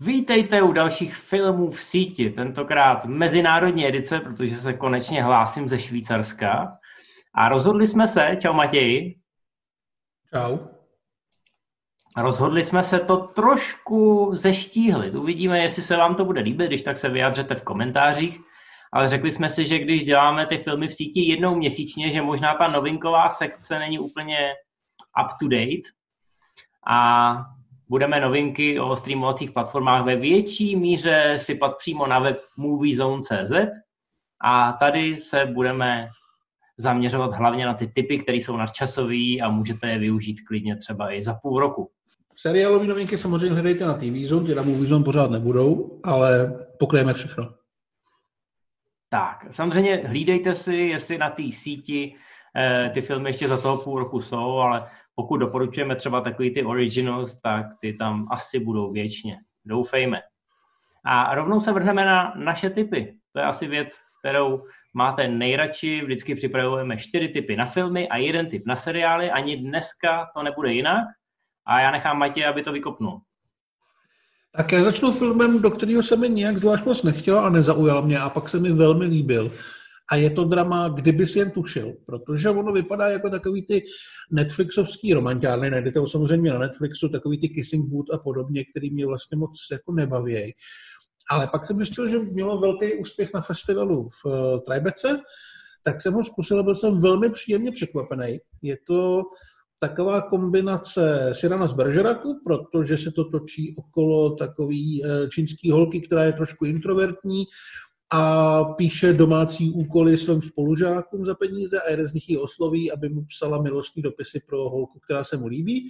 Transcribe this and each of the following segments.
Vítejte u dalších filmů v síti, tentokrát mezinárodní edice, protože se konečně hlásím ze Švýcarska. A rozhodli jsme se, čau Matěji. Čau. Rozhodli jsme se to trošku zeštíhlit. Uvidíme, jestli se vám to bude líbit, když tak se vyjádřete v komentářích. Ale řekli jsme si, že když děláme ty filmy v síti jednou měsíčně, že možná ta novinková sekce není úplně up to date. A budeme novinky o streamovacích platformách ve větší míře sypat přímo na web moviezone.cz a tady se budeme zaměřovat hlavně na ty typy, které jsou nadčasové a můžete je využít klidně třeba i za půl roku. Seriálové novinky samozřejmě hledejte na TV Zone, ty na Movie Zone pořád nebudou, ale pokryjeme všechno. Tak, samozřejmě hlídejte si, jestli na té síti eh, ty filmy ještě za toho půl roku jsou, ale pokud doporučujeme třeba takový ty originals, tak ty tam asi budou věčně. Doufejme. A rovnou se vrhneme na naše typy. To je asi věc, kterou máte nejradši. Vždycky připravujeme čtyři typy na filmy a jeden typ na seriály. Ani dneska to nebude jinak. A já nechám Matě, aby to vykopnul. Tak já začnu filmem, do kterého se mi nějak zvlášť moc nechtěl a nezaujal mě a pak se mi velmi líbil. A je to drama, kdyby si jen tušil, protože ono vypadá jako takový ty Netflixovský romantiárny, najdete ho samozřejmě na Netflixu, takový ty Kissing Booth a podobně, který mě vlastně moc jako nebaví. Ale pak jsem zjistil, že mělo velký úspěch na festivalu v uh, tak jsem ho zkusil a byl jsem velmi příjemně překvapený. Je to taková kombinace Sirana z Bergeraku, protože se to točí okolo takový uh, čínský holky, která je trošku introvertní a píše domácí úkoly svým spolužákům za peníze a jeden z nich ji osloví, aby mu psala milostní dopisy pro holku, která se mu líbí.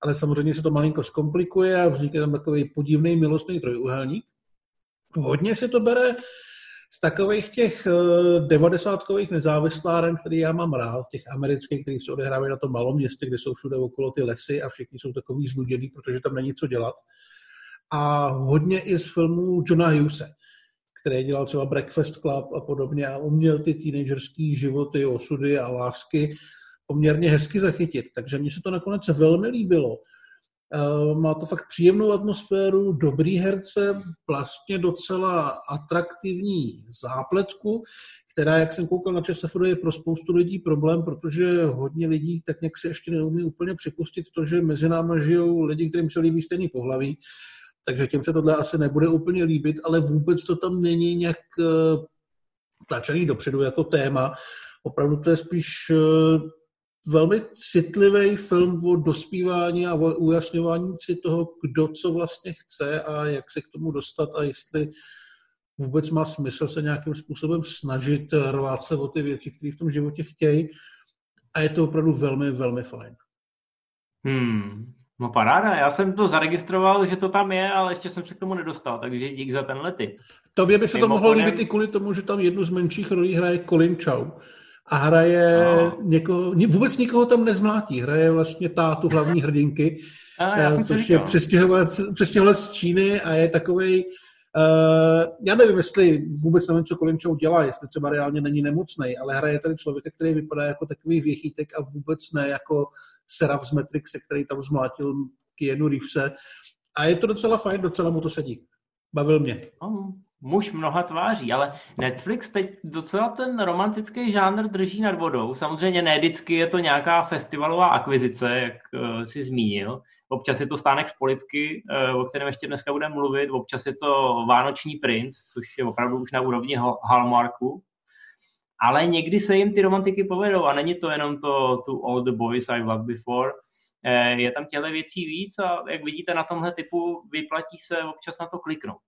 Ale samozřejmě se to malinko zkomplikuje a vznikne tam takový podivný milostný trojuhelník. Hodně se to bere z takových těch eh, devadesátkových nezávisláren, který já mám rád, těch amerických, který se odehrávají na tom malom městě, kde jsou všude okolo ty lesy a všichni jsou takový znuděný, protože tam není co dělat. A hodně i z filmů Johna Hughese který dělal třeba Breakfast Club a podobně a uměl ty teenagerský životy, osudy a lásky poměrně hezky zachytit. Takže mně se to nakonec velmi líbilo. Eh, má to fakt příjemnou atmosféru, dobrý herce, vlastně docela atraktivní zápletku, která, jak jsem koukal na ČSFD, je pro spoustu lidí problém, protože hodně lidí tak nějak se ještě neumí úplně připustit to, že mezi námi žijou lidi, kterým se líbí stejný pohlaví takže těm se tohle asi nebude úplně líbit, ale vůbec to tam není nějak uh, tlačený dopředu jako téma. Opravdu to je spíš uh, velmi citlivý film o dospívání a o ujasňování si toho, kdo co vlastně chce a jak se k tomu dostat a jestli vůbec má smysl se nějakým způsobem snažit rvát se o ty věci, které v tom životě chtějí. A je to opravdu velmi, velmi fajn. Hmm, No paráda, já jsem to zaregistroval, že to tam je, ale ještě jsem se k tomu nedostal, takže dík za tenhle tip. Tobě by se to mohlo líbit i kvůli tomu, že tam jednu z menších rolí hraje Colin Chow. A hraje no. někoho, vůbec nikoho tam nezmlátí, hraje vlastně tátu hlavní hrdinky, a, já eh, což je přestěhovalec z Číny a je takovej, Uh, já nevím, jestli vůbec nevím, co Colin Chow dělá, jestli třeba reálně není nemocný, ale hraje tady člověka, který vypadá jako takový věchýtek a vůbec ne jako Seraph z Matrixe, který tam zmlátil Keanu Reevese. A je to docela fajn, docela mu to sedí. Bavil mě. Oh, muž mnoha tváří, ale Netflix teď docela ten romantický žánr drží nad vodou. Samozřejmě ne vždycky je to nějaká festivalová akvizice, jak uh, si zmínil. Občas je to stánek z polipky, uh, o kterém ještě dneska budeme mluvit. Občas je to Vánoční princ, což je opravdu už na úrovni Hallmarku ale někdy se jim ty romantiky povedou a není to jenom to to All the Boys I Loved Before, eh, je tam těle věcí víc a jak vidíte na tomhle typu vyplatí se občas na to kliknout.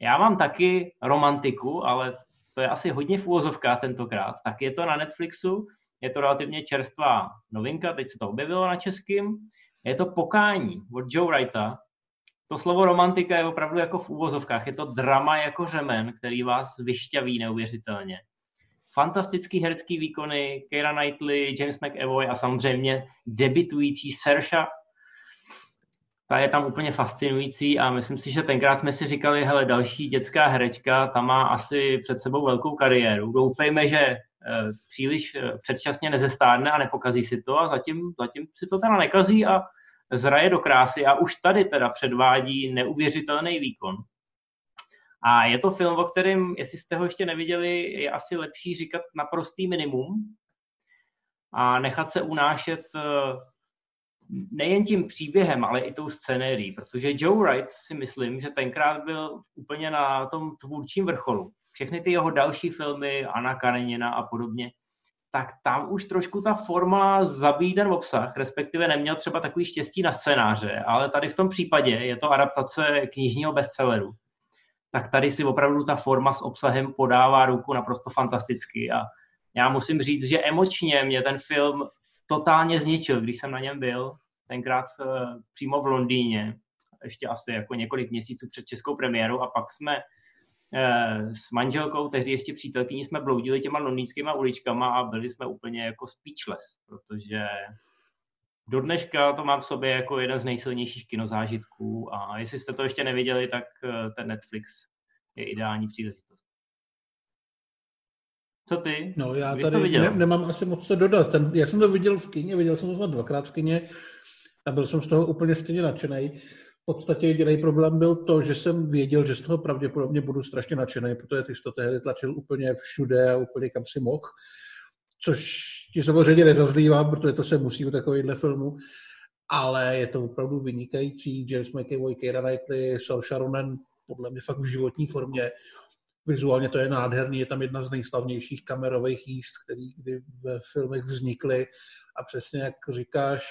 Já mám taky romantiku, ale to je asi hodně v úvozovkách tentokrát. Tak je to na Netflixu, je to relativně čerstvá novinka, teď se to objevilo na českým. Je to Pokání od Joe Wrighta. To slovo romantika je opravdu jako v úvozovkách. Je to drama jako řemen, který vás vyšťaví neuvěřitelně fantastický herecký výkony, Keira Knightley, James McAvoy a samozřejmě debitující Sersha. Ta je tam úplně fascinující a myslím si, že tenkrát jsme si říkali, hele, další dětská herečka, ta má asi před sebou velkou kariéru. Doufejme, že e, příliš e, předčasně nezestárne a nepokazí si to a zatím, zatím si to teda nekazí a zraje do krásy a už tady teda předvádí neuvěřitelný výkon. A je to film, o kterém, jestli jste ho ještě neviděli, je asi lepší říkat naprostý minimum a nechat se unášet eh, nejen tím příběhem, ale i tou scenérií, protože Joe Wright si myslím, že tenkrát byl úplně na tom tvůrčím vrcholu. Všechny ty jeho další filmy, Anna Karenina a podobně, tak tam už trošku ta forma zabíjí ten obsah, respektive neměl třeba takový štěstí na scénáře, ale tady v tom případě je to adaptace knižního bestselleru. Tak tady si opravdu ta forma s obsahem podává ruku naprosto fantasticky. A já musím říct, že emočně mě ten film totálně zničil, když jsem na něm byl, tenkrát uh, přímo v Londýně, ještě asi jako několik měsíců před českou premiérou a pak jsme uh, s manželkou, tehdy ještě přítelkyní, jsme bloudili těma londýnskýma uličkama a byli jsme úplně jako speechless, protože do dneška to mám v sobě jako jeden z nejsilnějších kinozážitků a jestli jste to ještě neviděli, tak uh, ten Netflix je ideální příležitost. Co ty? No já Vy tady ne, nemám asi moc co dodat. Ten, já jsem to viděl v kině, viděl jsem to dvakrát v kině a byl jsem z toho úplně stejně nadšený. V podstatě jediný problém byl to, že jsem věděl, že z toho pravděpodobně budu strašně nadšený, protože ty jsi to tehdy tlačil úplně všude a úplně kam si mohl. Což ti samozřejmě nezazlívám, protože to se musí u takovýchhle filmu. Ale je to opravdu vynikající. James McAvoy, Keira Knightley, Saoirse Ronan, podle mě fakt v životní formě. Vizuálně to je nádherný, je tam jedna z nejslavnějších kamerových jíst, které kdy ve filmech vznikly. A přesně jak říkáš,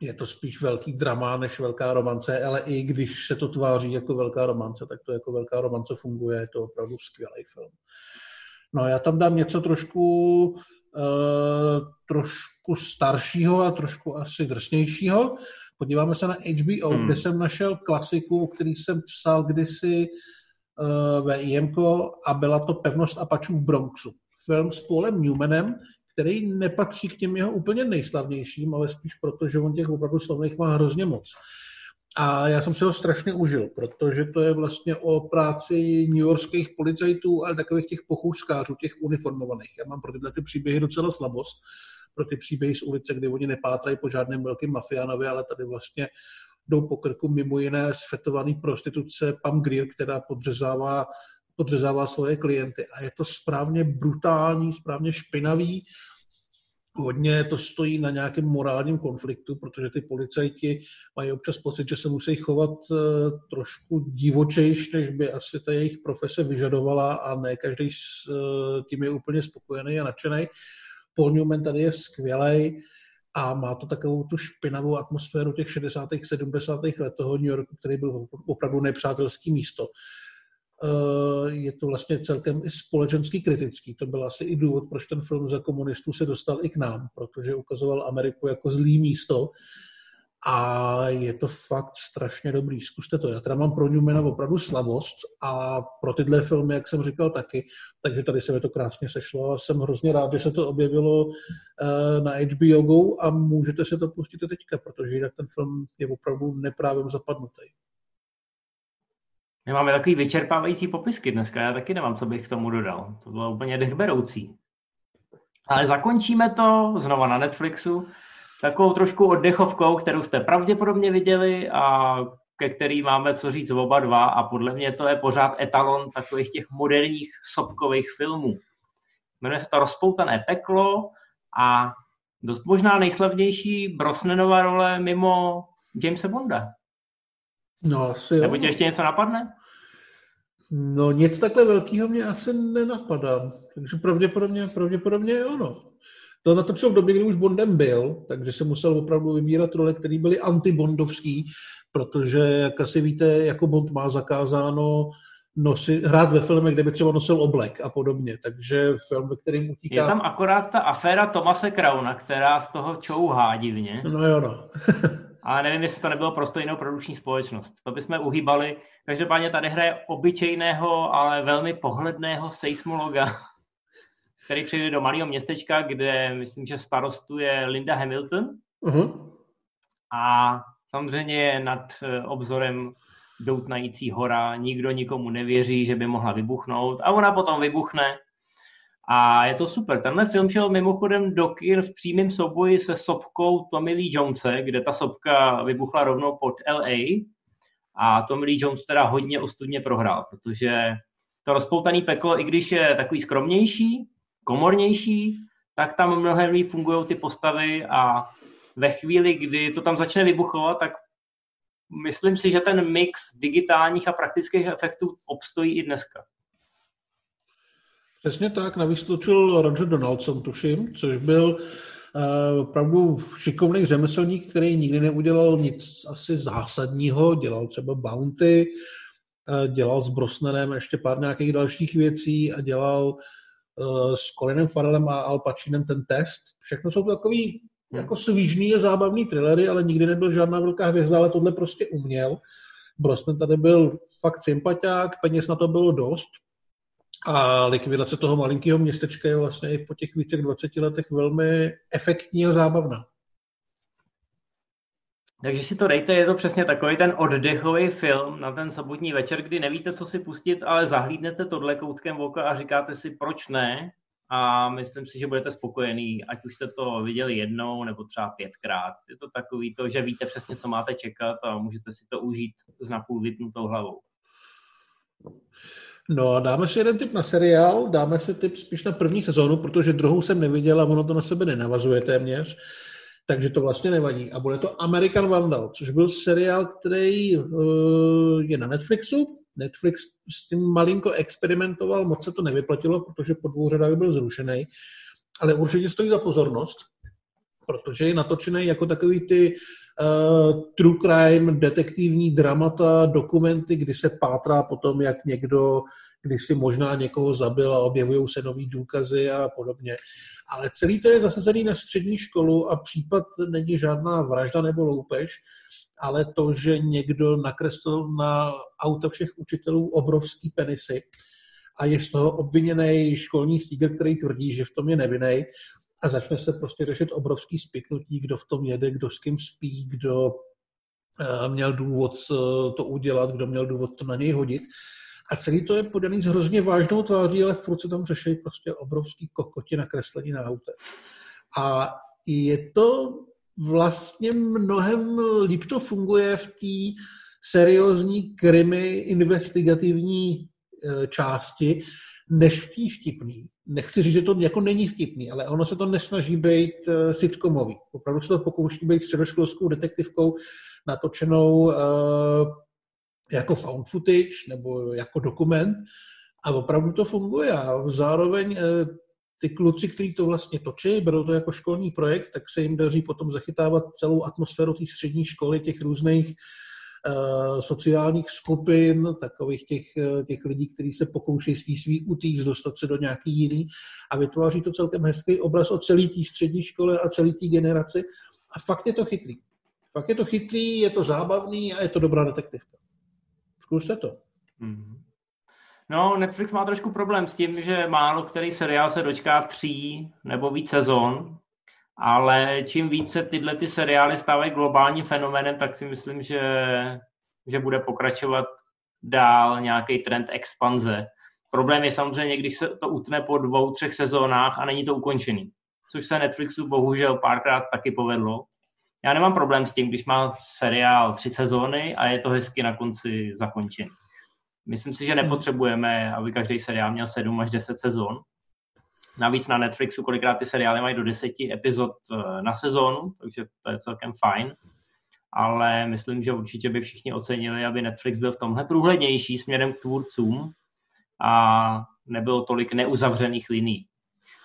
je to spíš velký drama než velká romance, ale i když se to tváří jako velká romance, tak to jako velká romance funguje, je to opravdu skvělý film. No já tam dám něco trošku trošku staršího a trošku asi drsnějšího. Podíváme se na HBO, hmm. kde jsem našel klasiku, o který jsem psal kdysi uh, ve IMCO a byla to Pevnost Apačů v Bronxu. Film s Paulem Newmanem, který nepatří k těm jeho úplně nejslavnějším, ale spíš proto, že on těch opravdu slavných má hrozně moc. A já jsem si ho strašně užil, protože to je vlastně o práci newyorských policajtů, ale takových těch pochůzkářů, těch uniformovaných. Já mám pro tyhle ty příběhy docela slabost, pro ty příběhy z ulice, kdy oni nepátrají po žádném velkým mafiánovi, ale tady vlastně jdou po krku mimo jiné sfetovaný prostituce Pam Greer, která podřezává podřezává svoje klienty. A je to správně brutální, správně špinavý. Hodně to stojí na nějakém morálním konfliktu, protože ty policajti mají občas pocit, že se musí chovat eh, trošku divočejš, než by asi ta jejich profese vyžadovala a ne každý s eh, tím je úplně spokojený a nadšený. Paul Newman tady je skvělý a má to takovou tu špinavou atmosféru těch 60. 70. let toho New Yorku, který byl opravdu nepřátelský místo. Eh, je to vlastně celkem i společensky kritický. To byl asi i důvod, proč ten film za komunistů se dostal i k nám, protože ukazoval Ameriku jako zlý místo a je to fakt strašně dobrý. Zkuste to. Já teda mám pro Newmana opravdu slavost a pro tyhle filmy, jak jsem říkal, taky. Takže tady se mi to krásně sešlo a jsem hrozně rád, že se to objevilo eh, na HBO Go a můžete se to pustit teďka, protože jinak ten film je opravdu neprávem zapadnutý. My máme takový vyčerpávající popisky dneska, já taky nemám, co bych k tomu dodal. To bylo úplně dechberoucí. Ale zakončíme to znova na Netflixu takovou trošku oddechovkou, kterou jste pravděpodobně viděli a ke který máme co říct oba dva a podle mě to je pořád etalon takových těch moderních sobkových filmů. Jmenuje se to Rozpoutané peklo a dost možná nejslavnější Brosnanova role mimo Jamesa Bonda. No, asi jo. Nebo tě ještě něco napadne? No, nic takhle velkého mě asi nenapadá. Takže pravděpodobně, pravděpodobně je ono. To natočil v době, kdy už Bondem byl, takže se musel opravdu vybírat role, které byly antibondovský, protože, jak asi víte, jako Bond má zakázáno nosit, hrát ve filmech, kde by třeba nosil oblek a podobně. Takže film, ve kterém utíká... Je tam akorát ta aféra Tomase Krauna, která z toho čouhá divně. No jo, no. ale nevím, jestli to nebylo pro stejnou produkční společnost. To bychom uhýbali. Každopádně tady hraje obyčejného, ale velmi pohledného seismologa, který přijde do malého městečka, kde myslím, že starostuje Linda Hamilton. Uh-huh. A samozřejmě je nad eh, obzorem doutnající hora, nikdo nikomu nevěří, že by mohla vybuchnout a ona potom vybuchne A je to super. Tenhle film šel mimochodem do kin v přímém souboji se sopkou Tommy Lee Jonese, kde ta sopka vybuchla rovnou pod LA. A Tommy Lee Jones teda hodně ostudně prohrál, protože to rozpoutaný peklo, i když je takový skromnější, komornější, tak tam mnohem líp fungují ty postavy a ve chvíli, kdy to tam začne vybuchovat, tak myslím si, že ten mix digitálních a praktických efektů obstojí i dneska. Přesně tak, navíc točil Roger Donaldson, tuším, což byl uh, opravdu šikovný řemeslník, který nikdy neudělal nic asi zásadního, dělal třeba Bounty, uh, dělal s Brosnanem ještě pár nějakých dalších věcí a dělal uh, s Colinem Farrellem a Al Pacinem ten test. Všechno jsou to takový Hmm. jako svížný a zábavný thrillery, ale nikdy nebyl žádná velká hvězda, ale tohle prostě uměl. Brosnan tady byl fakt sympatiák, peněz na to bylo dost a likvidace toho malinkého městečka je vlastně i po těch více 20 letech velmi efektní a zábavná. Takže si to dejte, je to přesně takový ten oddechový film na ten sobotní večer, kdy nevíte, co si pustit, ale zahlídnete tohle koutkem oka a říkáte si, proč ne, a myslím si, že budete spokojený, ať už jste to viděli jednou nebo třeba pětkrát. Je to takový to, že víte přesně, co máte čekat a můžete si to užít s napůl vypnutou hlavou. No a dáme si jeden tip na seriál, dáme si tip spíš na první sezónu, protože druhou jsem neviděl a ono to na sebe nenavazuje téměř, takže to vlastně nevadí. A bude to American Vandal, což byl seriál, který uh, je na Netflixu, Netflix s tím malinko experimentoval, moc se to nevyplatilo, protože po dvou řadách byl zrušený, ale určitě stojí za pozornost, protože je natočený jako takový ty uh, true crime, detektivní dramata, dokumenty, kdy se pátrá potom, jak někdo kdy si možná někoho zabil a objevují se nový důkazy a podobně. Ale celý to je zasazený na střední školu a případ není žádná vražda nebo loupež, ale to, že někdo nakreslil na auto všech učitelů obrovský penisy a je z toho obviněný školní stíger, který tvrdí, že v tom je nevinný a začne se prostě řešit obrovský spiknutí, kdo v tom jede, kdo s kým spí, kdo eh, měl důvod eh, to udělat, kdo měl důvod to na něj hodit. A celý to je podaný s hrozně vážnou tváří, ale furt se tam řeší prostě obrovský kokoti nakreslení na autě. A je to vlastně mnohem líp to funguje v té seriózní krimi investigativní e, části, než v té vtipný. Nechci říct, že to jako není vtipný, ale ono se to nesnaží být uh, sitcomový. Opravdu se to pokouší být středoškolskou detektivkou natočenou uh, jako found footage nebo jako dokument a opravdu to funguje. A zároveň uh, ty kluci, kteří to vlastně točí, berou to jako školní projekt, tak se jim daří potom zachytávat celou atmosféru té střední školy, těch různých uh, sociálních skupin, takových těch, uh, těch lidí, kteří se pokouší z té svý utíct, dostat se do nějaký jiný a vytváří to celkem hezký obraz o celé té střední škole a celé té generaci a fakt je to chytrý. Fakt je to chytrý, je to zábavný a je to dobrá detektivka. Zkuste to. Mm-hmm. No, Netflix má trošku problém s tím, že málo který seriál se dočká tří nebo víc sezon, ale čím více tyhle ty seriály stávají globálním fenoménem, tak si myslím, že, že bude pokračovat dál nějaký trend expanze. Problém je samozřejmě, když se to utne po dvou, třech sezónách a není to ukončený. Což se Netflixu bohužel párkrát taky povedlo. Já nemám problém s tím, když má seriál tři sezóny a je to hezky na konci zakončený. Myslím si, že nepotřebujeme, aby každý seriál měl 7 až 10 sezon. Navíc na Netflixu kolikrát ty seriály mají do 10 epizod eh, na sezónu, takže to je celkem fajn. Ale myslím, že určitě by všichni ocenili, aby Netflix byl v tomhle průhlednější směrem k tvůrcům a nebylo tolik neuzavřených liní.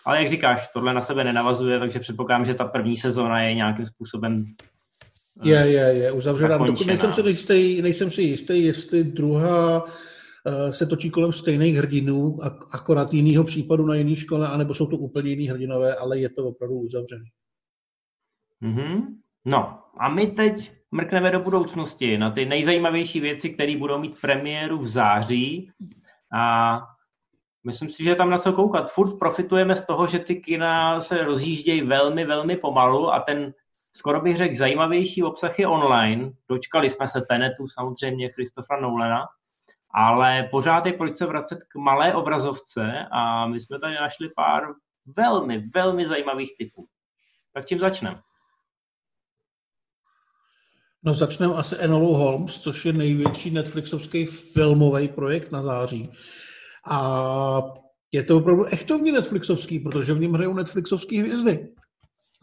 Ale jak říkáš, tohle na sebe nenavazuje, takže předpokládám, že ta první sezóna je nějakým způsobem je, je, je uzavřená. Dokud nejsem si jistý, nejsem si jistý, jestli druhá uh, se točí kolem stejných hrdinů, akorát jiného případu na jiné škole, anebo jsou to úplně jiný hrdinové, ale je to opravdu uzavřené. Mm-hmm. No a my teď mrkneme do budoucnosti na ty nejzajímavější věci, které budou mít premiéru v září a myslím si, že tam na co koukat. Furt profitujeme z toho, že ty kina se rozjíždějí velmi, velmi pomalu a ten skoro bych řekl, zajímavější obsah je online. Dočkali jsme se Tenetu samozřejmě Christophera Nolana, ale pořád je proč se vracet k malé obrazovce a my jsme tady našli pár velmi, velmi zajímavých typů. Tak čím začneme? No začneme asi Enolou Holmes, což je největší Netflixovský filmový projekt na září. A je to opravdu echtovně Netflixovský, protože v něm hrajou Netflixovské hvězdy.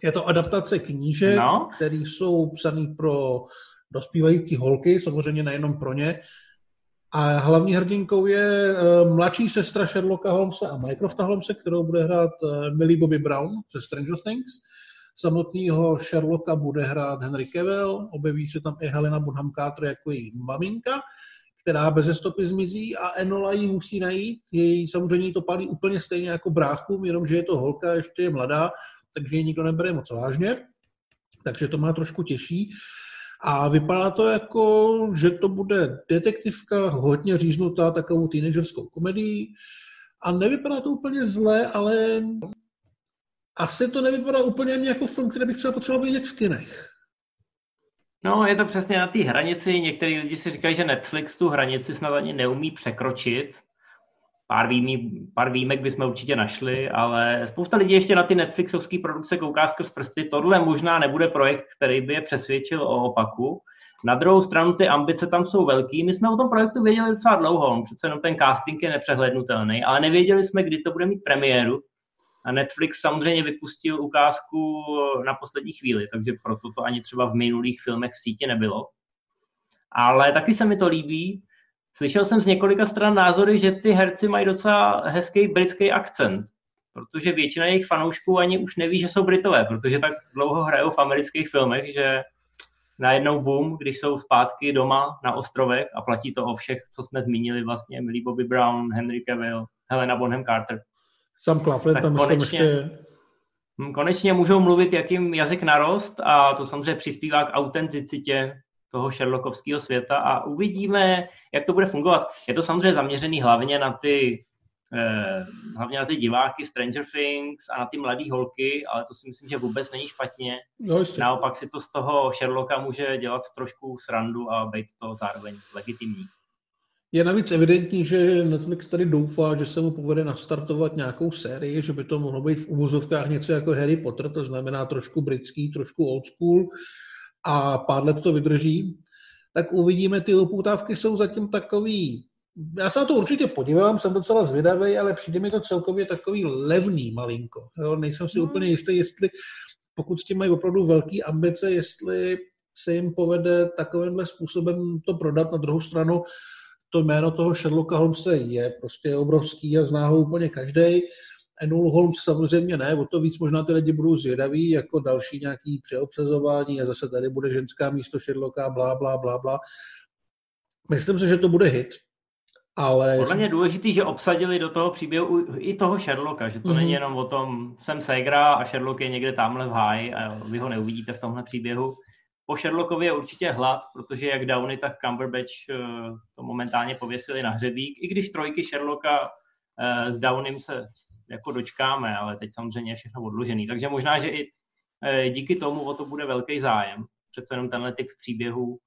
Je to adaptace knížek, no. které jsou psané pro dospívající holky, samozřejmě nejenom pro ně. A hlavní hrdinkou je uh, mladší sestra Sherlocka Holmesa a Mycrofta Holmesa, kterou bude hrát uh, Millie Bobby Brown ze Stranger Things. Samotného Sherlocka bude hrát Henry Cavill, objeví se tam i Helena Bonham Carter jako její maminka, která bez stopy zmizí a Enola ji musí najít. Její samozřejmě to pálí úplně stejně jako bráchu, jenomže je to holka, ještě je mladá, takže ji nikdo nebere moc vážně. Takže to má trošku těžší. A vypadá to jako, že to bude detektivka, hodně říznutá takovou teenagerskou komedii. A nevypadá to úplně zle, ale asi to nevypadá úplně jako film, který bych třeba potřeboval vidět v kinech. No, je to přesně na té hranici. Některý lidi si říkají, že Netflix tu hranici snad ani neumí překročit. Pár, výjimí, pár výjimek bychom určitě našli, ale spousta lidí ještě na ty Netflixovské produkce kouká skrz prsty. Tohle možná nebude projekt, který by je přesvědčil o opaku. Na druhou stranu ty ambice tam jsou velký. My jsme o tom projektu věděli docela dlouho, přece jenom ten casting je nepřehlednutelný, ale nevěděli jsme, kdy to bude mít premiéru. A Netflix samozřejmě vypustil ukázku na poslední chvíli, takže proto to ani třeba v minulých filmech v síti nebylo. Ale taky se mi to líbí. Slyšel jsem z několika stran názory, že ty herci mají docela hezký britský akcent, protože většina jejich fanoušků ani už neví, že jsou Britové, protože tak dlouho hrajou v amerických filmech, že najednou boom, když jsou zpátky doma na ostrovech a platí to o všech, co jsme zmínili vlastně, Millie Bobby Brown, Henry Cavill, Helena Bonham Carter. Sam Claflin tam konečně, ještě... Hm, konečně můžou mluvit, jakým jazyk narost a to samozřejmě přispívá k autenticitě toho Sherlockovského světa a uvidíme, jak to bude fungovat. Je to samozřejmě zaměřený hlavně na ty eh, hlavně na ty diváky Stranger Things a na ty mladé holky, ale to si myslím, že vůbec není špatně. No, Naopak si to z toho Sherlocka může dělat trošku srandu a být to zároveň legitimní. Je navíc evidentní, že Netflix tady doufá, že se mu povede nastartovat nějakou sérii, že by to mohlo být v uvozovkách něco jako Harry Potter, to znamená trošku britský, trošku old school a pár let to vydrží. Tak uvidíme, ty upoutávky jsou zatím takový já se na to určitě podívám, jsem docela zvědavý, ale přijde mi to celkově takový levný malinko. Jo? Nejsem si hmm. úplně jistý, jestli pokud s tím mají opravdu velké ambice, jestli se jim povede takovýmhle způsobem to prodat. Na druhou stranu to jméno toho Sherlocka Holmesa je prostě obrovský a zná ho úplně každý. Enul Holmes samozřejmě ne, o to víc možná ty lidi budou zvědaví, jako další nějaký přeobsazování a zase tady bude ženská místo Sherlocka, blá, blá, blá, blá. Myslím si, že to bude hit, ale... Podle mě je důležitý, že obsadili do toho příběhu i toho Sherlocka, že to mm-hmm. není jenom o tom, jsem Segra a Sherlock je někde tamhle v háji a vy ho neuvidíte v tomhle příběhu po Sherlockovi je určitě hlad, protože jak Downey, tak Cumberbatch eh, to momentálně pověsili na hřebík. I když trojky Sherlocka eh, s Downeym se jako dočkáme, ale teď samozřejmě je všechno odložený. Takže možná, že i eh, díky tomu o to bude velký zájem. Přece jenom tenhle typ příběhů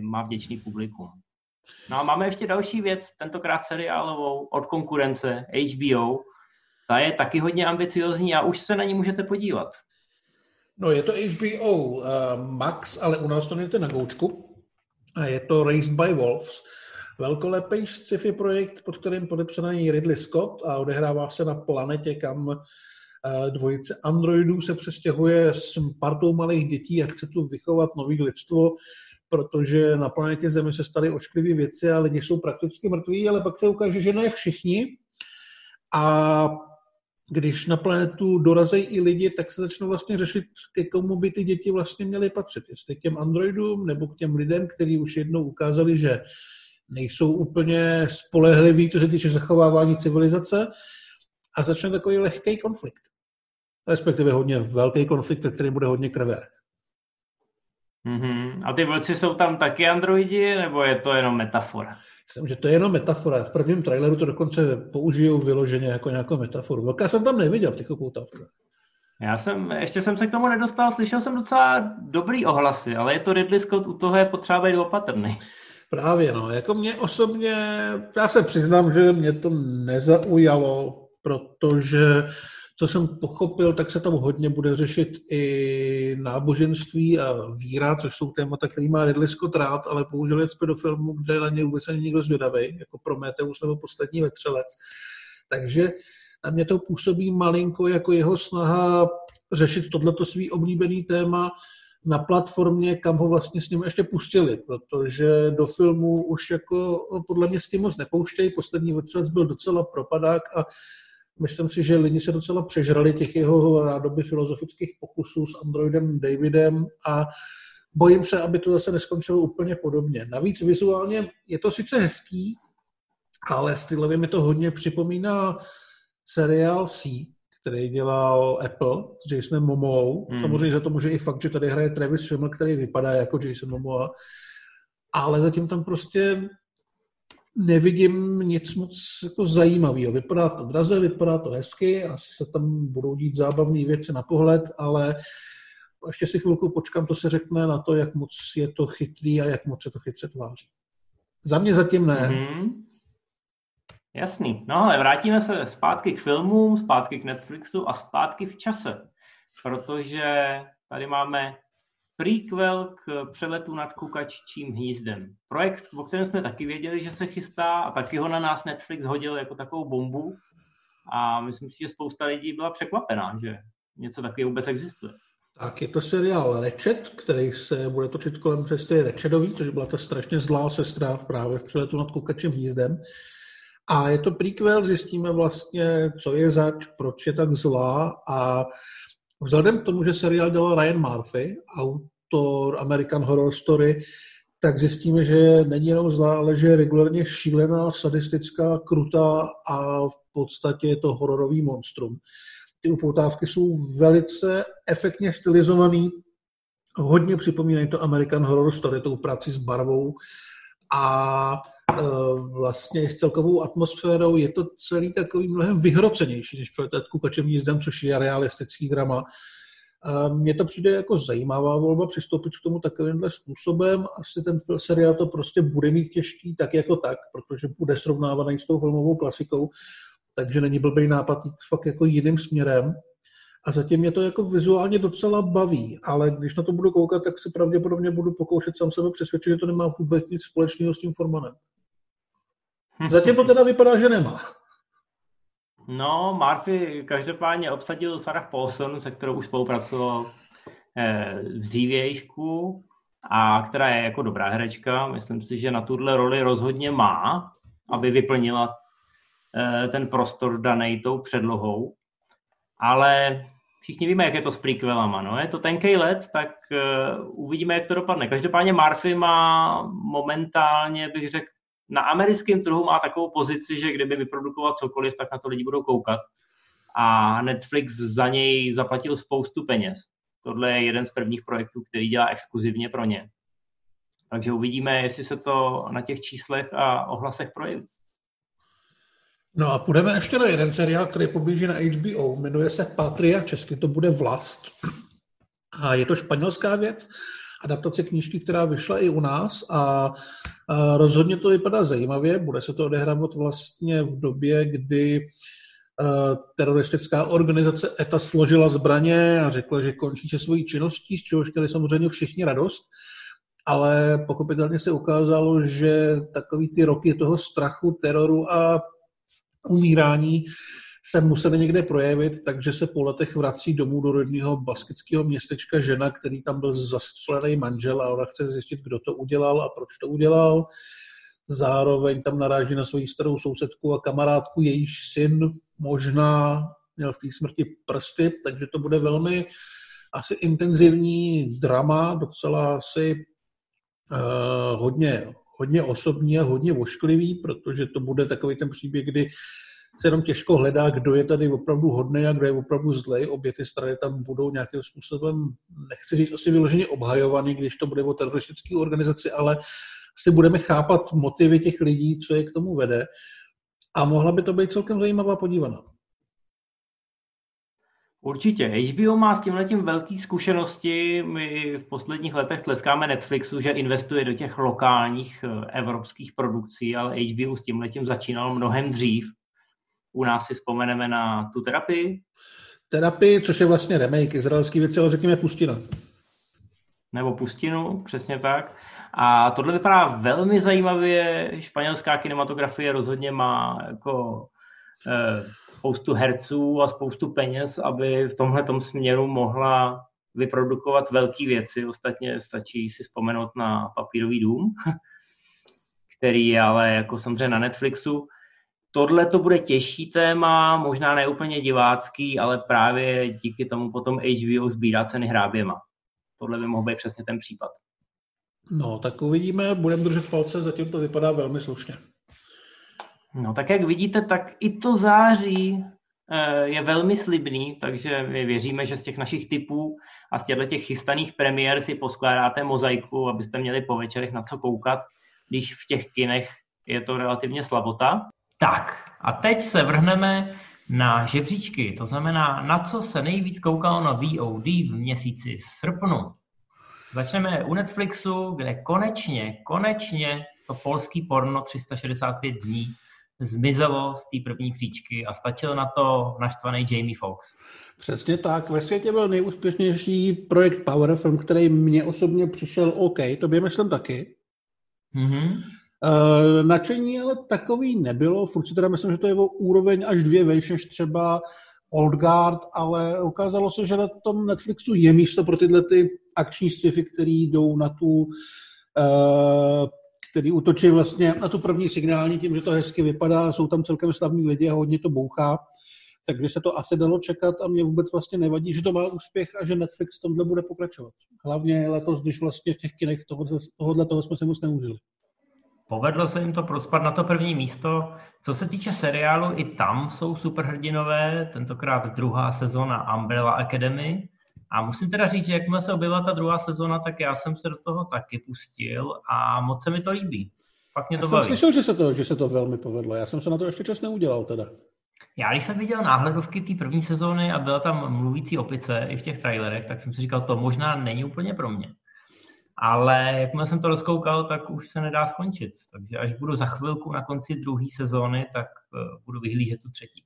má vděčný publikum. No a máme ještě další věc, tentokrát seriálovou od konkurence HBO. Ta je taky hodně ambiciozní a už se na ní můžete podívat. No je to HBO uh, Max, ale u nás to není na goučku. A je to Raised by Wolves. Velkolepý sci-fi projekt, pod kterým podepsaný Ridley Scott a odehrává se na planetě, kam uh, dvojice androidů se přestěhuje s partou malých dětí a chce tu vychovat nový lidstvo, protože na planetě Zemi se staly ošklivé věci a lidi jsou prakticky mrtví, ale pak se ukáže, že ne všichni. A když na planetu dorazejí i lidi, tak se začnou vlastně řešit, ke komu by ty děti vlastně měly patřit. Jestli k těm androidům nebo k těm lidem, kteří už jednou ukázali, že nejsou úplně spolehliví, co se týče zachovávání civilizace a začne takový lehký konflikt. Respektive hodně velký konflikt, ve kterém bude hodně krve. Mm-hmm. A ty vlci jsou tam taky androidi, nebo je to jenom metafora? Myslím, že to je jenom metafora. V prvním traileru to dokonce použiju vyloženě jako nějakou metaforu. Velká jsem tam neviděl v těch. Já jsem, ještě jsem se k tomu nedostal, slyšel jsem docela dobrý ohlasy, ale je to Ridley Scott, u toho je potřeba být opatrný. Právě, no. Jako mě osobně, já se přiznám, že mě to nezaujalo, protože co jsem pochopil, tak se tam hodně bude řešit i náboženství a víra, což jsou témata, který má Ridley Scott rád, ale použil je do filmu, kde na ně vůbec ani nikdo zvědavý, jako Prometheus nebo Poslední vetřelec. Takže na mě to působí malinko jako jeho snaha řešit tohleto svý oblíbený téma na platformě, kam ho vlastně s ním ještě pustili, protože do filmu už jako podle mě s tím moc nepouštějí. Poslední vetřelec byl docela propadák a myslím si, že lidi se docela přežrali těch jeho rádoby filozofických pokusů s Androidem Davidem a bojím se, aby to zase neskončilo úplně podobně. Navíc vizuálně je to sice hezký, ale stylově mi to hodně připomíná seriál C, který dělal Apple s Jasonem Momoou. Hmm. Samozřejmě za to může i fakt, že tady hraje Travis Fimmel, který vypadá jako Jason Momoa, ale zatím tam prostě nevidím nic moc jako zajímavého. Vypadá to draze, vypadá to hezky, asi se tam budou dít zábavné věci na pohled, ale ještě si chvilku počkám, to se řekne na to, jak moc je to chytrý a jak moc se to chytře tváří. Za mě zatím ne. Mm-hmm. Jasný. No ale vrátíme se zpátky k filmům, zpátky k Netflixu a zpátky v čase. Protože tady máme prequel k přeletu nad kukaččím hnízdem. Projekt, o kterém jsme taky věděli, že se chystá a taky ho na nás Netflix hodil jako takovou bombu. A myslím si, že spousta lidí byla překvapená, že něco takového vůbec existuje. Tak je to seriál Ratchet, který se bude točit kolem přestoje Ratchetový, což byla ta strašně zlá sestra právě v přeletu nad kukačím hnízdem. A je to prequel, zjistíme vlastně, co je zač, proč je tak zlá a vzhledem k tomu, že seriál dělal Ryan Murphy, autor American Horror Story, tak zjistíme, že není jenom zlá, ale že je regulárně šílená, sadistická, krutá a v podstatě je to hororový monstrum. Ty upoutávky jsou velice efektně stylizovaný, hodně připomínají to American Horror Story, tou práci s barvou a vlastně s celkovou atmosférou je to celý takový mnohem vyhrocenější, než Přeletet kukačem jízdem, což je realistický drama. E, mně to přijde jako zajímavá volba přistoupit k tomu takovýmhle způsobem. Asi ten seriál to prostě bude mít těžký tak jako tak, protože bude srovnávaný s tou filmovou klasikou, takže není blbý nápad jít fakt jako jiným směrem. A zatím mě to jako vizuálně docela baví, ale když na to budu koukat, tak si pravděpodobně budu pokoušet sám sebe přesvědčit, že to nemá vůbec nic společného s tím formanem. Zatím to teda vypadá, že nemá. No, Murphy každopádně obsadil Sarah Paulson, se kterou už spolupracoval eh, v dřívějšku a která je jako dobrá herečka. Myslím si, že na tuhle roli rozhodně má, aby vyplnila eh, ten prostor daný tou předlohou. Ale všichni víme, jak je to s prequelama. No. Je to tenkej let, tak uh, uvidíme, jak to dopadne. Každopádně Murphy má momentálně, bych řekl, na americkém trhu má takovou pozici, že kdyby vyprodukoval cokoliv, tak na to lidi budou koukat. A Netflix za něj zaplatil spoustu peněz. Tohle je jeden z prvních projektů, který dělá exkluzivně pro ně. Takže uvidíme, jestli se to na těch číslech a ohlasech projeví. No a půjdeme ještě na jeden seriál, který poběží na HBO. Jmenuje se Patria, česky to bude Vlast. A je to španělská věc, adaptace knížky, která vyšla i u nás a, rozhodně to vypadá zajímavě. Bude se to odehrávat vlastně v době, kdy teroristická organizace ETA složila zbraně a řekla, že končí se svojí činností, z čehož měli samozřejmě všichni radost. Ale pochopitelně se ukázalo, že takový ty roky toho strachu, teroru a umírání se museli někde projevit, takže se po letech vrací domů do rodního baskického městečka žena, který tam byl zastřelený manžel a ona chce zjistit, kdo to udělal a proč to udělal. Zároveň tam naráží na svoji starou sousedku a kamarádku, jejíž syn možná měl v té smrti prsty, takže to bude velmi asi intenzivní drama, docela asi uh, hodně hodně osobní a hodně ošklivý, protože to bude takový ten příběh, kdy se jenom těžko hledá, kdo je tady opravdu hodný a kdo je opravdu zlej. Obě ty strany tam budou nějakým způsobem, nechci říct asi vyloženě obhajovaný, když to bude o teroristické organizaci, ale si budeme chápat motivy těch lidí, co je k tomu vede. A mohla by to být celkem zajímavá podívaná. Určitě. HBO má s tímhletím velký zkušenosti. My v posledních letech tleskáme Netflixu, že investuje do těch lokálních eh, evropských produkcí, ale HBO s tímhletím začínal mnohem dřív. U nás si vzpomeneme na tu terapii. Terapii, což je vlastně remake izraelský věci, ale řekněme Pustina. Nebo Pustinu, přesně tak. A tohle vypadá velmi zajímavě. Španělská kinematografie rozhodně má jako eh, spoustu herců a spoustu peněz, aby v tomhle směru mohla vyprodukovat velké věci. Ostatně stačí si vzpomenout na Papírový dům, který je ale jako samozřejmě na Netflixu. Tohle to bude těžší téma, možná neúplně divácký, ale právě díky tomu potom HBO sbírá ceny hráběma. Tohle by mohl být přesně ten případ. No, tak uvidíme, budeme držet palce, zatím to vypadá velmi slušně. No tak jak vidíte, tak i to září eh, je velmi slibný, takže my věříme, že z těch našich typů a z těchto těch chystaných premiér si poskládáte mozaiku, abyste měli po večerech na co koukat, když v těch kinech je to relativně slabota. Tak a teď se vrhneme na žebříčky, to znamená, na co se nejvíc koukalo na VOD v měsíci srpnu. Začneme u Netflixu, kde konečně, konečně to polský porno 365 dní zmizelo z té první příčky a stačil na to naštvaný Jamie Foxx. Přesně tak. Ve světě byl nejúspěšnější projekt Power Film, který mně osobně přišel OK, to by myslím taky. Mm-hmm. Uh, načení ale takový nebylo, furt si teda myslím, že to je o úroveň až dvě vejš než třeba Old Guard, ale ukázalo se, že na tom Netflixu je místo pro tyhle ty akční sci-fi, které jdou na tu uh, který útočí vlastně na tu první signální tím, že to hezky vypadá, jsou tam celkem slavní lidi a hodně to bouchá. Takže se to asi dalo čekat a mě vůbec vlastně nevadí, že to má úspěch a že Netflix tomhle bude pokračovat. Hlavně letos, když vlastně v těch kinech tohohle toho jsme se moc neužili. Povedlo se jim to prospat na to první místo. Co se týče seriálu, i tam jsou superhrdinové, tentokrát druhá sezóna Umbrella Academy, a musím teda říct, že jakmile se objevila ta druhá sezona, tak já jsem se do toho taky pustil a moc se mi to líbí. Fakt mě to já baví. jsem slyšel, že se, to, že se to velmi povedlo. Já jsem se na to ještě čas neudělal teda. Já když jsem viděl náhledovky té první sezóny a byla tam mluvící opice i v těch trailerech, tak jsem si říkal, to možná není úplně pro mě. Ale jakmile jsem to rozkoukal, tak už se nedá skončit. Takže až budu za chvilku na konci druhé sezóny, tak uh, budu vyhlížet tu třetí.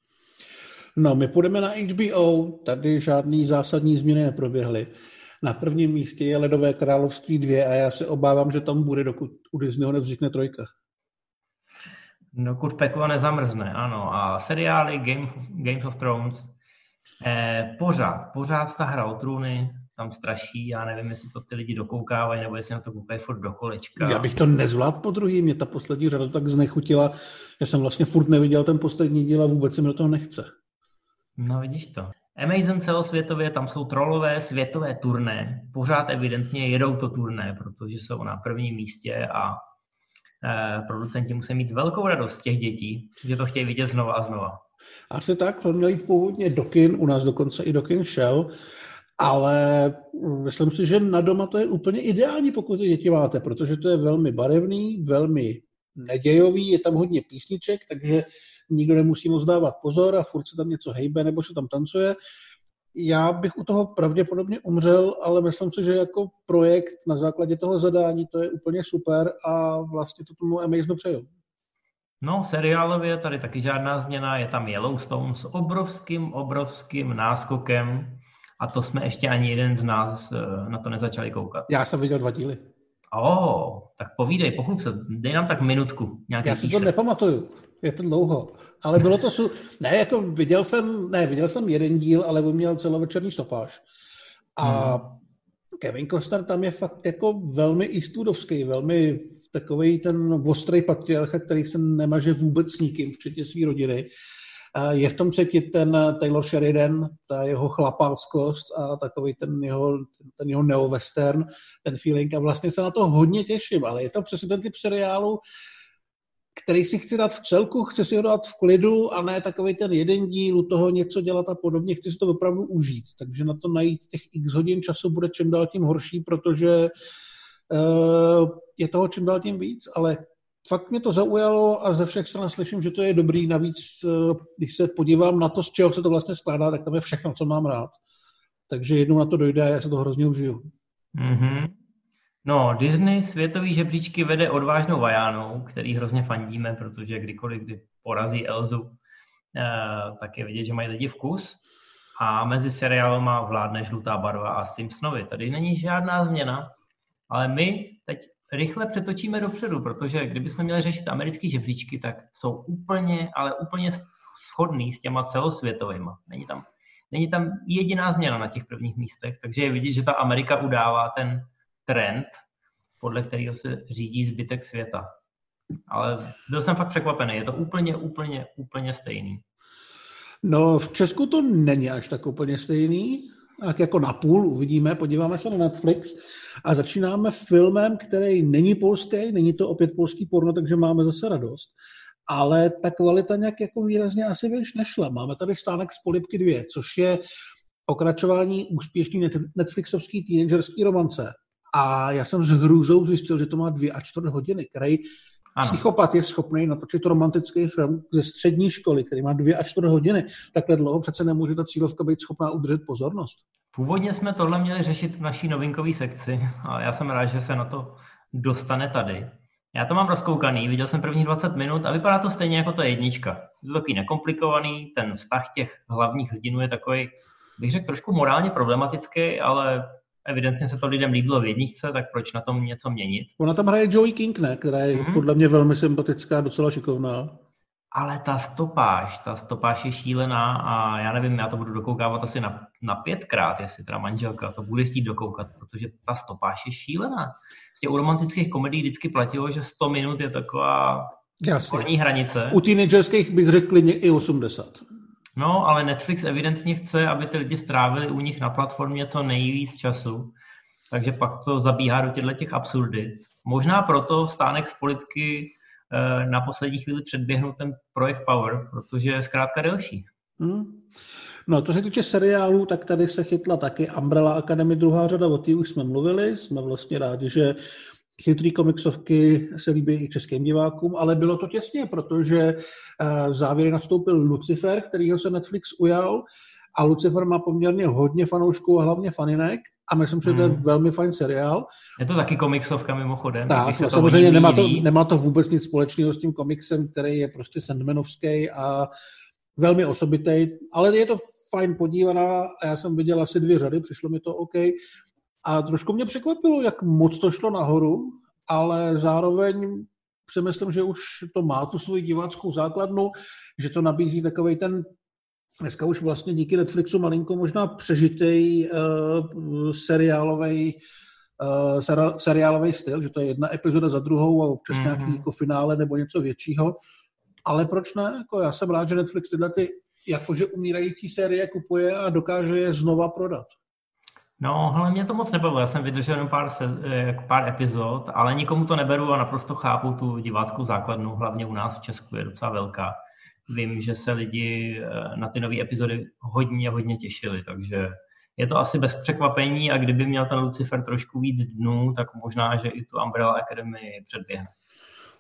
No, my půjdeme na HBO, tady žádný zásadní změny neproběhly. Na prvním místě je Ledové království 2 a já se obávám, že tam bude, dokud u Disneyho nevznikne trojka. Dokud peklo nezamrzne, ano. A seriály Game, Games of Thrones, eh, pořád, pořád ta hra o trůny, tam straší, já nevím, jestli to ty lidi dokoukávají, nebo jestli na to koukají furt do kolečka. Já bych to nezvládl po druhý, mě ta poslední řada tak znechutila, že jsem vlastně furt neviděl ten poslední díl a vůbec se mi do toho nechce. No vidíš to. Amazon celosvětově, tam jsou trolové světové turné. Pořád evidentně jedou to turné, protože jsou na prvním místě a eh, producenti musí mít velkou radost z těch dětí, že to chtějí vidět znova a znova. Asi tak, to měl jít původně do kin, u nás dokonce i do kin šel, ale myslím si, že na doma to je úplně ideální, pokud ty děti máte, protože to je velmi barevný, velmi nedějový, je tam hodně písniček, takže nikdo nemusí moc dávat pozor a furt se tam něco hejbe nebo se tam tancuje. Já bych u toho pravděpodobně umřel, ale myslím si, že jako projekt na základě toho zadání to je úplně super a vlastně to tomu Amazonu přeju. No, seriálově tady taky žádná změna, je tam Yellowstone s obrovským, obrovským náskokem a to jsme ještě ani jeden z nás eh, na to nezačali koukat. Já jsem viděl dva díly. Oh, tak povídej, pochlup se, dej nám tak minutku. Já si to nepamatuju je to dlouho. Ale bylo to, su... ne, jako viděl jsem, ne, viděl jsem jeden díl, ale měl celovečerní stopáž. A hmm. Kevin Costner tam je fakt jako velmi Eastwoodovský, velmi takový ten ostrý patriarcha, který se nemaže vůbec s nikým, včetně své rodiny. Je v tom cítit ten Taylor Sheridan, ta jeho chlapáckost a takový ten jeho, ten jeho neo-western, ten feeling a vlastně se na to hodně těším, ale je to přesně ten typ seriálu, který si chci dát v celku, chci si ho dát v klidu a ne takový ten jeden díl, u toho něco dělat a podobně, chci si to opravdu užít. Takže na to najít těch x hodin času bude čím dál tím horší, protože uh, je toho čím dál tím víc, ale fakt mě to zaujalo a ze všech stran slyším, že to je dobrý. Navíc, eh, když se podívám na to, z čeho se to vlastně skládá, tak tam je všechno, co mám rád. Takže jednou na to dojde a já se to hrozně užiju. Mm-hmm. No, Disney světový žebříčky vede odvážnou Vajánou, který hrozně fandíme, protože kdykoliv, kdy porazí Elzu, eh, tak je vidět, že mají lidi vkus. A mezi seriálama vládne žlutá barva a Simpsonovi. Tady není žádná změna, ale my teď rychle přetočíme dopředu, protože kdybychom měli řešit americké žebříčky, tak jsou úplně, ale úplně shodný s těma celosvětovými. Není tam, není tam jediná změna na těch prvních místech, takže je vidět, že ta Amerika udává ten trend, podle kterého se řídí zbytek světa. Ale byl jsem fakt překvapený, je to úplně, úplně, úplně stejný. No, v Česku to není až tak úplně stejný, tak jako na půl uvidíme, podíváme se na Netflix a začínáme filmem, který není polský, není to opět polský porno, takže máme zase radost. Ale ta kvalita nějak jako výrazně asi víš nešla. Máme tady stánek z Polipky 2, což je pokračování úspěšný Netflixovský teenagerský romance. A já jsem s hrůzou zjistil, že to má dvě a čtvrt hodiny, který ano. Psychopat je schopný natočit romantický film ze střední školy, který má dvě až čtvrt hodiny. Takhle dlouho přece nemůže ta cílovka být schopná udržet pozornost. Původně jsme tohle měli řešit v naší novinkové sekci a já jsem rád, že se na to dostane tady. Já to mám rozkoukaný, viděl jsem prvních 20 minut a vypadá to stejně jako ta jednička. Je to takový nekomplikovaný, ten vztah těch hlavních hrdinů je takový, bych řekl, trošku morálně problematický, ale evidentně se to lidem líbilo v jedničce, tak proč na tom něco měnit? Ona tam hraje Joey King, ne? Která je mm-hmm. podle mě velmi sympatická, docela šikovná. Ale ta stopáž, ta stopáž je šílená a já nevím, já to budu dokoukávat asi na, na pětkrát, jestli teda manželka to bude chtít dokoukat, protože ta stopáž je šílená. Těch u romantických komedií vždycky platilo, že 100 minut je taková Jasně. hranice. U teenagerských bych řekl i 80. No, ale Netflix evidentně chce, aby ty lidi strávili u nich na platformě co nejvíc času, takže pak to zabíhá do těchto těch absurdit. Možná proto stánek z polipky eh, na poslední chvíli předběhnout ten projekt Power, protože je zkrátka delší. Hmm. No, to se týče seriálů, tak tady se chytla taky Umbrella Academy druhá řada, o té už jsme mluvili, jsme vlastně rádi, že chytrý komiksovky se líbí i českým divákům, ale bylo to těsně, protože eh, v závěry nastoupil Lucifer, kterýho se Netflix ujal a Lucifer má poměrně hodně fanoušků a hlavně faninek a myslím, že to je hmm. velmi fajn seriál. Je to taky komiksovka mimochodem. Tak, no, samozřejmě nemá to, nemá to vůbec nic společného s tím komiksem, který je prostě Sandmanovský a velmi osobitý, ale je to fajn podívaná a já jsem viděl asi dvě řady, přišlo mi to OK. A trošku mě překvapilo, jak moc to šlo nahoru, ale zároveň si myslím, že už to má tu svoji diváckou základnu, že to nabízí takový ten dneska už vlastně díky Netflixu malinko možná přežitej uh, seriálový uh, seriálový styl, že to je jedna epizoda za druhou a občas mm-hmm. nějaký jako finále nebo něco většího. Ale proč ne? Jako já jsem rád, že Netflix tyhle ty jakože umírající série kupuje a dokáže je znova prodat. No, ale mě to moc nebavilo. Já jsem vydržel jenom pár, se, eh, pár epizod, ale nikomu to neberu a naprosto chápu tu diváckou základnu, hlavně u nás v Česku je docela velká. Vím, že se lidi eh, na ty nové epizody hodně, hodně těšili, takže je to asi bez překvapení a kdyby měl ten Lucifer trošku víc dnů, tak možná, že i tu Umbrella Academy předběhne.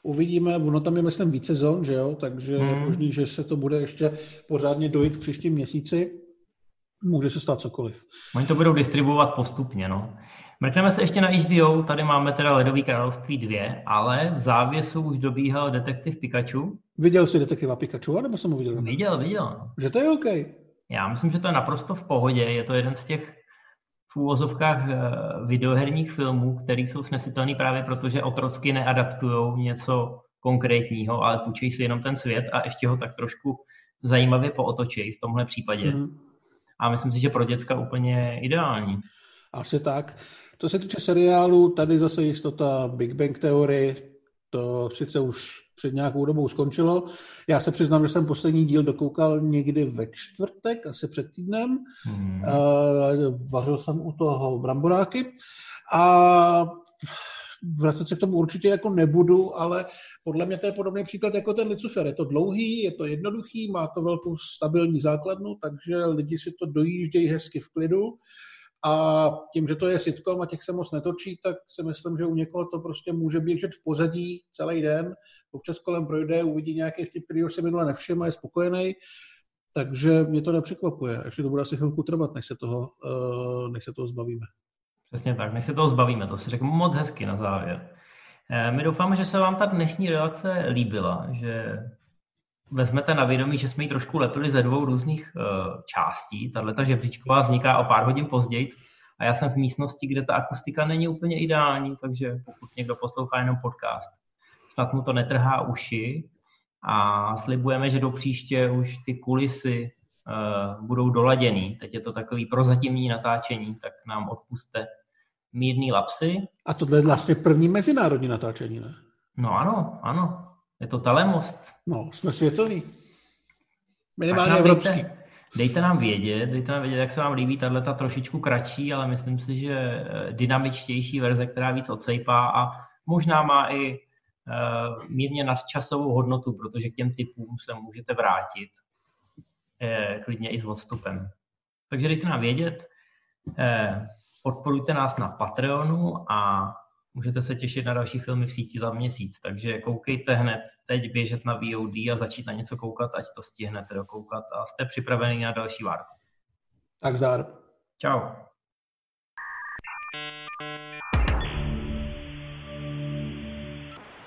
Uvidíme, ono tam je myslím více zón, že jo, takže hmm. je možný, že se to bude ještě pořádně dojít v příštím měsíci může se stát cokoliv. Oni to budou distribuovat postupně, no. Mrkneme se ještě na HBO, tady máme teda Ledový království 2, ale v závěsu už dobíhal detektiv Pikachu. Viděl jsi detektiva Pikachu, nebo jsem ho viděl? Viděl, viděl. Že to je OK. Já myslím, že to je naprosto v pohodě. Je to jeden z těch v úvozovkách eh, videoherních filmů, který jsou snesitelný právě proto, že otrocky neadaptují něco konkrétního, ale půjčují si jenom ten svět a ještě ho tak trošku zajímavě pootočí v tomhle případě. Mm a myslím si, že pro děcka úplně ideální. Asi tak. To se týče seriálu, tady zase jistota Big Bang Theory, to sice už před nějakou dobou skončilo. Já se přiznám, že jsem poslední díl dokoukal někdy ve čtvrtek, asi před týdnem. Hmm. Uh, vařil jsem u toho bramboráky a vracet se k tomu určitě jako nebudu, ale podle mě to je podobný příklad jako ten Lucifer. Je to dlouhý, je to jednoduchý, má to velkou stabilní základnu, takže lidi si to dojíždějí hezky v klidu A tím, že to je sitcom a těch se moc netočí, tak si myslím, že u někoho to prostě může běžet v pozadí celý den. Občas kolem projde, uvidí nějaký vtip, který se minule nevšiml a je spokojený. Takže mě to nepřekvapuje. Ještě to bude asi chvilku trvat, než se toho, uh, než se toho zbavíme. Přesně tak, než se toho zbavíme, to si řeknu moc hezky na závěr. Eh, my doufáme, že se vám ta dnešní relace líbila, že vezmete na vědomí, že jsme ji trošku lepili ze dvou různých uh, částí. Tahle ta žebříčková vzniká o pár hodin později a já jsem v místnosti, kde ta akustika není úplně ideální, takže pokud někdo poslouchá jenom podcast, snad mu to netrhá uši a slibujeme, že do příště už ty kulisy uh, budou doladěný. Teď je to takový prozatímní natáčení, tak nám odpuste mírný lapsy. A tohle je vlastně první mezinárodní natáčení, ne? No ano, ano. Je to telemost. No, jsme světoví. Minimálně evropský. Dejte, dejte nám vědět, dejte nám vědět, jak se vám líbí tahle ta trošičku kratší, ale myslím si, že eh, dynamičtější verze, která víc odsejpá a možná má i uh, mírně nadčasovou hodnotu, protože k těm typům se můžete vrátit eh, klidně i s odstupem. Takže dejte nám vědět, eh, podporujte nás na Patreonu a můžete se těšit na další filmy v síti za měsíc. Takže koukejte hned teď běžet na VOD a začít na něco koukat, ať to stihnete dokoukat a jste připraveni na další várku. Tak zdar. Ciao.